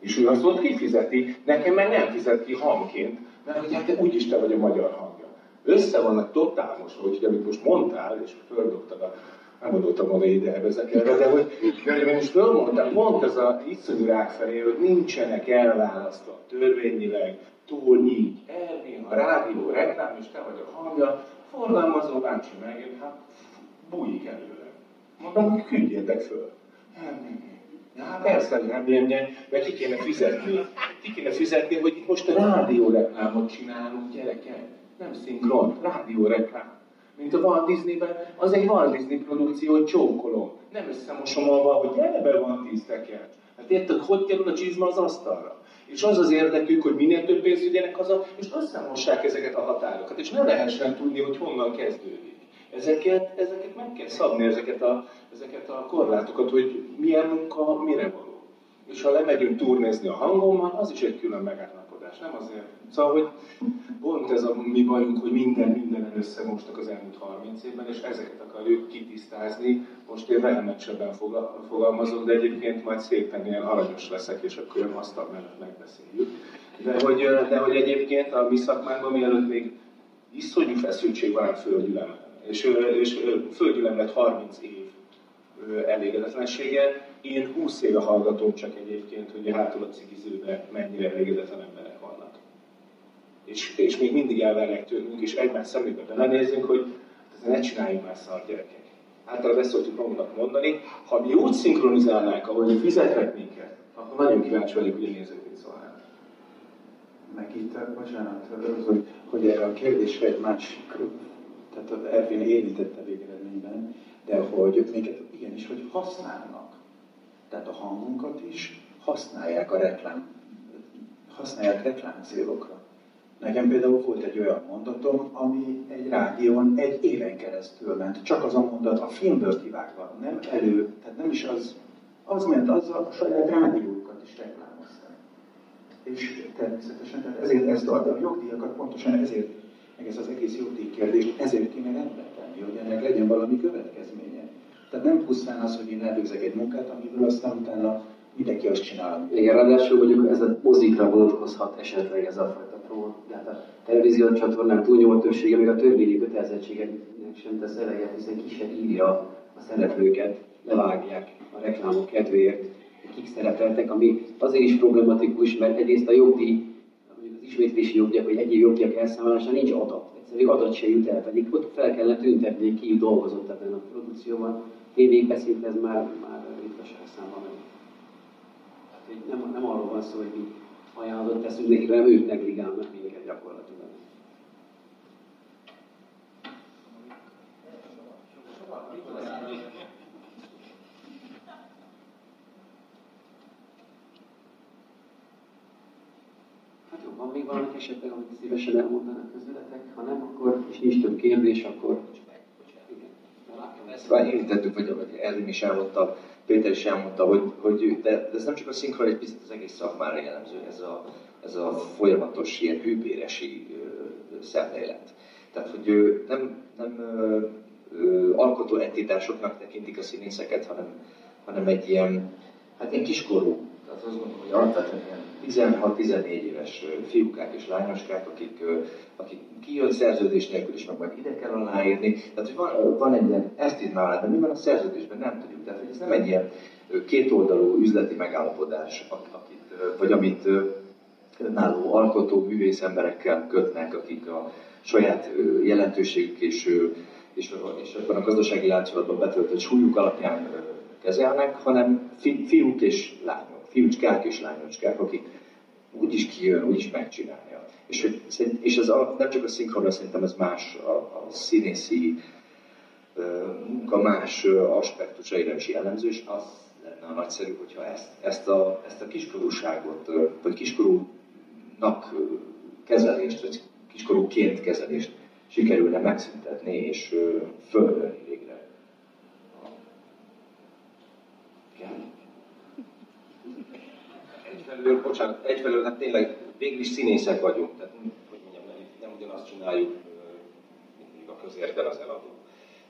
És ő azt ott kifizeti, nekem meg nem fizet ki hangként, mert hogy hát úgyis te vagy a magyar hangja. Össze vannak totálmos, hogy amit most mondtál, és földobtad a nem gondoltam volna ide ezekre, de hogy, de hogy most fölmondtam, pont ez a iszonyú rák felé, hogy nincsenek elválasztva törvényileg, túl így, Ervin, a rádió, reklám, és te vagy a hangja, forgalmazó bácsi meg, hát bújik előle. Mondom, hogy küldjétek föl. Ja, hát persze, nem jönjen, mert ki kéne fizetni. Ki kéne fizetni, hogy itt most a rádió reklámot csinálunk, gyerekek. Nem szinkron, rádió reklám mint a Walt Disneyben, az egy Walt Disney produkció, hogy csókolom. Nem összemosom avval, hogy be van tíz. Hát érted, hogy kerül a csizma az asztalra? És az az érdekük, hogy minél több pénzt vigyenek haza, és összemossák ezeket a határokat, és ne lehessen tudni, hogy honnan kezdődik. Ezeket, ezeket meg kell szabni, ezeket a, ezeket a korlátokat, hogy milyen munka, mire való. És ha lemegyünk turnézni a hangommal, az is egy külön megállapodás, nem azért. Szóval, hogy pont ez a mi bajunk, hogy minden mindenen összemostak az elmúlt 30 évben, és ezeket akarjuk kitisztázni. Most én vehementsebben fogalmazom, de egyébként majd szépen ilyen aranyos leszek, és akkor jön asztal mellett megbeszéljük. De hogy, de hogy egyébként a mi szakmánkban, mielőtt még iszonyú feszültség van a földgyülem, és, és földgyülem lett 30 év elégedetlensége. Én 20 éve hallgatom csak egyébként, hogy hátul a cigizőben mennyire elégedetlen emberek vannak. És, és még mindig elvernek tőlünk, és egymás szemébe belenézünk, hogy ezt ne csináljunk már szar gyerekek. Általában ezt szoktuk magunknak mondani, ha mi úgy szinkronizálnánk, ahogy fizetnek minket, akkor nagyon kíváncsi vagyok, hogy a nézők mit szólnának. Meg itt, bocsánat, hogy, hogy erre a kérdésre egy másik, tehát az Ervin érintette végeredményben, de hogy minket igenis, hogy használnak. Tehát a hangunkat is használják a reklám, használják reklám célokra. Nekem például volt egy olyan mondatom, ami egy rádión egy éven keresztül ment. Csak az a mondat a filmből kivágva, nem elő, tehát nem is az, az ment, az a saját rádiókat is reklámozták. És természetesen, tehát ezért ezt a, a jogdíjakat pontosan ezért, meg ez az egész jogdíj kérdés, ezért kéne rendbe tenni, hogy ennek legyen valami következménye. Tehát nem pusztán az, hogy én elvégzek egy munkát, amiből aztán utána mindenki azt csinál. Igen, ráadásul mondjuk ez a mozikra vonatkozhat esetleg ez a fajta pró, de hát a televíziós csatornák túlnyomó többsége még a törvényi kötelezettségeknek sem tesz eleget, hiszen ki sem írja a szereplőket, levágják a reklámok kedvéért, kik szerepeltek, ami azért is problematikus, mert egyrészt a jogdíj, ismétlési jogdíjak vagy egyéb jogdíjak elszámolása nincs adat. Egyszerűen adat se jut el, pedig ott fel kellene tüntetni, ki dolgozott ebben a produkcióban. Tévékbe szinte ez már, már ritkaság számban megy. Tehát nem, nem arról van szó, hogy mi ajánlatot teszünk neki, hanem ők negligálnak minket gyakorlatilag. Hát jó, esetleg, amit szívesen elmondanak közületek? Ha nem, akkor, és nincs több kérdés, akkor. Ezt már érintettük, vagy, vagy Ervin is elmondta, Péter is elmondta, hogy, hogy de, de ez nem csak a szinkron, egy picit az egész szakmára jellemző, ez a, ez a folyamatos ilyen hűbéresi szemlélet. Tehát, hogy ő nem, nem ö, ö, alkotó entitásoknak tekintik a színészeket, hanem, hanem egy ilyen, hát ilyen kiskorú, tehát azt gondolom, hogy alapvetően ilyen 16-14 éves fiúkák és lányoskák, akik, akik kijön szerződés nélkül is, meg majd ide kell aláírni. Tehát, hogy van, van egy ilyen esztizmálás, de mi van a szerződésben, nem tudjuk. Tehát, hogy ez nem egy ilyen kétoldalú üzleti megállapodás, akit, vagy amit önálló alkotó művész emberekkel kötnek, akik a saját jelentőségük és, és, és ebben a gazdasági láncolatban betöltött súlyuk alapján kezelnek, hanem fi, fiúk és lányok, fiúcskák és lányocskák, akik úgyis kijön, úgyis megcsinálja. És, hogy, és ez a, nem csak a szinkronra, szerintem ez más, a, a színészi munka más aspektusaira is jellemző, és az lenne a nagyszerű, hogyha ezt, ezt, a, ezt a kiskorúságot, vagy kiskorúnak kezelést, vagy kiskorúként kezelést sikerülne megszüntetni és fölölni végre. Egyfelől, bocsánat, egyfelől, hát tényleg végül is színészek vagyunk, tehát hogy mondjam, nem, nem ugyanazt csináljuk, mondjuk a közérben az eladó.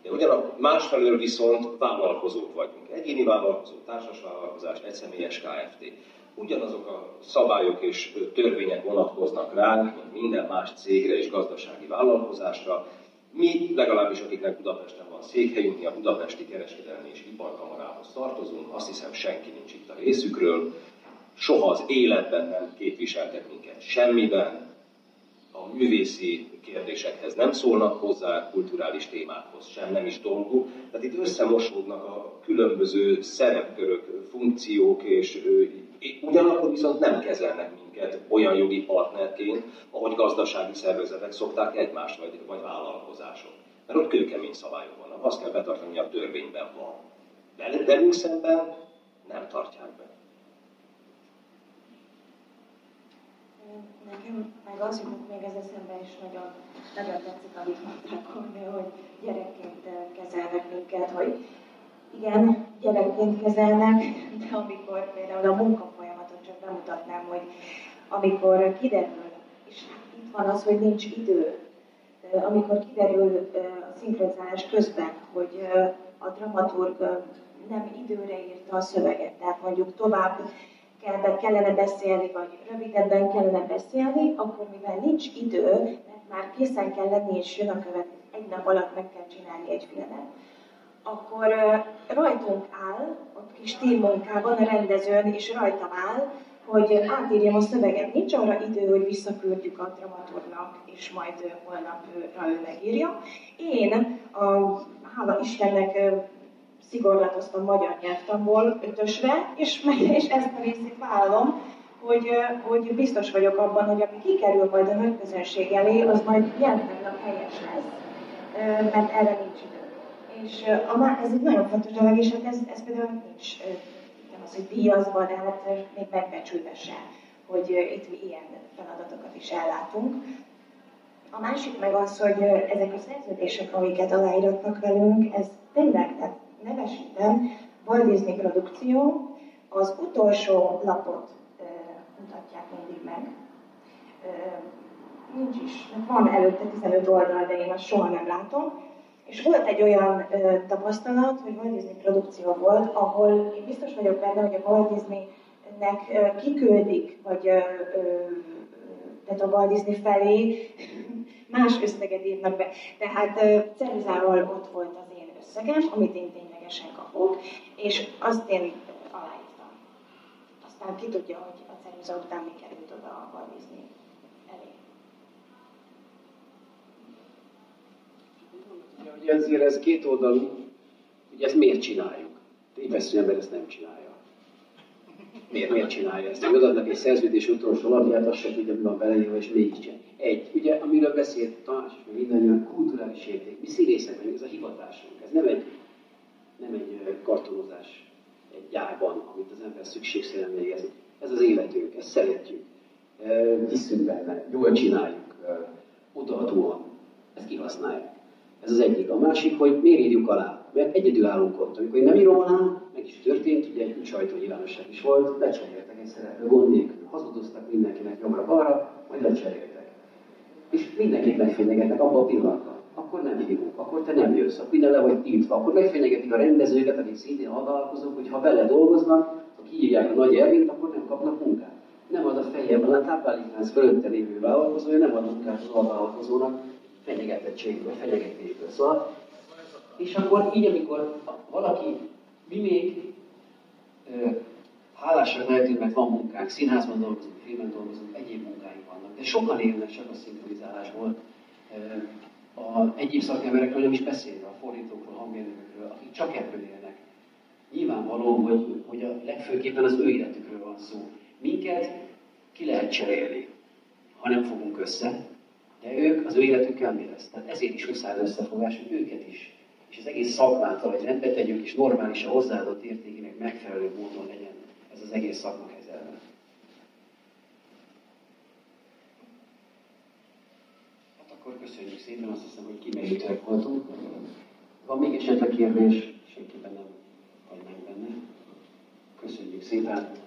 De ugyan másfelől viszont vállalkozók vagyunk. Egyéni vállalkozó, társas vállalkozás, egyszemélyes KFT. Ugyanazok a szabályok és törvények vonatkoznak ránk, mint minden más cégre és gazdasági vállalkozásra. Mi, legalábbis akiknek Budapesten van székhelyünk, mi a Budapesti Kereskedelmi és Iparkamarához tartozunk, azt hiszem senki nincs itt a részükről. Soha az életben nem képviseltek minket semmiben, a művészi kérdésekhez nem szólnak hozzá, kulturális témákhoz sem, nem is dolguk. Tehát itt összemosódnak a különböző szerepkörök, funkciók, és ugyanakkor viszont nem kezelnek minket olyan jogi partnerként, ahogy gazdasági szervezetek szokták egymást, vagy, vagy vállalkozások. Mert ott kőkemény szabályok vannak, azt kell betartani, a törvényben van. Velünk szemben nem tartják be. Nekem meg az jutott még ez eszembe is nagyon, nagyon tetszik, amit mondták, hogy, gyerekként kezelnek minket, hogy igen, gyerekként kezelnek, de amikor például a munkafolyamatot csak bemutatnám, hogy amikor kiderül, és itt van az, hogy nincs idő, amikor kiderül a szinkronizálás közben, hogy a dramaturg nem időre írta a szöveget, tehát mondjuk tovább kell, kellene beszélni, vagy rövidebben kellene beszélni, akkor mivel nincs idő, mert már készen kell lenni, és jön a követ, egy nap alatt meg kell csinálni egy filmet, akkor rajtunk áll, ott kis munkában a rendezőn is rajtam áll, hogy átírjam a szöveget. Nincs arra idő, hogy visszaküldjük a dramaturgnak, és majd holnap ő megírja. Én, a, hála Istennek, szigorlatoztam magyar nyelvtanból ötösre, és, és ezt a részét vállalom, hogy, hogy biztos vagyok abban, hogy ami kikerül majd a nőközönség elé, az majd nyelvtanilag helyes lesz, mert erre nincs idő. És a, ez egy nagyon fontos dolog, és hát ez, ez például nincs nem az, hogy díjazva, de hát még megbecsülve se, hogy itt mi ilyen feladatokat is ellátunk. A másik meg az, hogy ezek a szerződések, amiket aláíratnak velünk, ez tényleg, tehát nevesítem, Walt Disney produkció, az utolsó lapot e, mutatják mindig meg. E, nincs is, van előtte 15 oldal, de én azt soha nem látom. És volt egy olyan ö, tapasztalat, hogy Walt Disney produkció volt, ahol én biztos vagyok benne, hogy a Walt Disney-nek ö, kiküldik, vagy ö, tehát a Walt Disney felé más összeget írnak be. Tehát ceruzával ott volt az én összegem, amit én ténylegesen kapok, és azt én aláírtam. Aztán ki tudja, hogy a ceruza után mi került oda a Disney elé. Ugye ezért ez két oldalú, ugye ezt miért csináljuk? Évesző ember ezt nem csinálja. Miért, miért csinálja ezt? Adnak egy szerződés utolsó lapját, azt se tudja, mi van beleírva, és mégiscsak. Egy, ugye, amiről beszélt Tamás, és meg mindannyian, kulturális érték. Mi színészek vagyunk, ez a hivatásunk. Ez nem egy, nem egy kartonozás egy gyárban, amit az ember szükségszerűen végez. Ez az életünk, ezt szeretjük. Hiszünk benne, jól csináljuk, odaadóan, ezt kihasználjuk. Ez az egyik. A másik, hogy miért írjuk alá? Mert egyedül állunk ott. Amikor én nem írom alá, meg is történt, ugye egy sajtónyilvánosság is volt, lecseréltek egy szereplő gond nélkül. Hazudoztak mindenkinek jobbra-balra, majd lecseréltek. És mindenkit megfenyegetnek abban a pillanatban. Akkor nem hívunk, akkor te nem jössz, akkor minden le vagy tiltva. Akkor megfenyegetik a rendezőket, akik szintén alkalmazók, hogy ha vele dolgoznak, ha kiírják a nagy Ervint, akkor nem kapnak munkát. Nem ad a fejében, a táplálékláncz fölötte lévő vállalkozója nem ad munkát az alkalmazónak, fenyegetettségből, fenyegetésből. Szóval, és akkor így, amikor valaki, mi még ö, hálásak lehetünk, mert van munkánk, színházban dolgozunk, filmen dolgozunk, egyéb munkáink vannak, de sokan élnek csak a szinkronizálásból. A egyéb szakemberekről nem is beszélve, a fordítókról, a hangmérnökökről, akik csak ebből élnek. Nyilvánvaló, hogy, hogy a legfőképpen az ő életükről van szó. Minket ki lehet cserélni, ha nem fogunk össze, de ők, az ő életükkel mi lesz? Tehát ezért is muszáj összefogás, hogy őket is, és az egész szakmát vagy rendbe tegyük, és normálisan hozzáadott értékének megfelelő módon legyen ez az egész szakma kezelve. Hát szépen, azt hiszem, hogy kimerítőek voltunk. Van még esetleg kérdés? Senkiben nem hagynánk benne. Köszönjük szépen!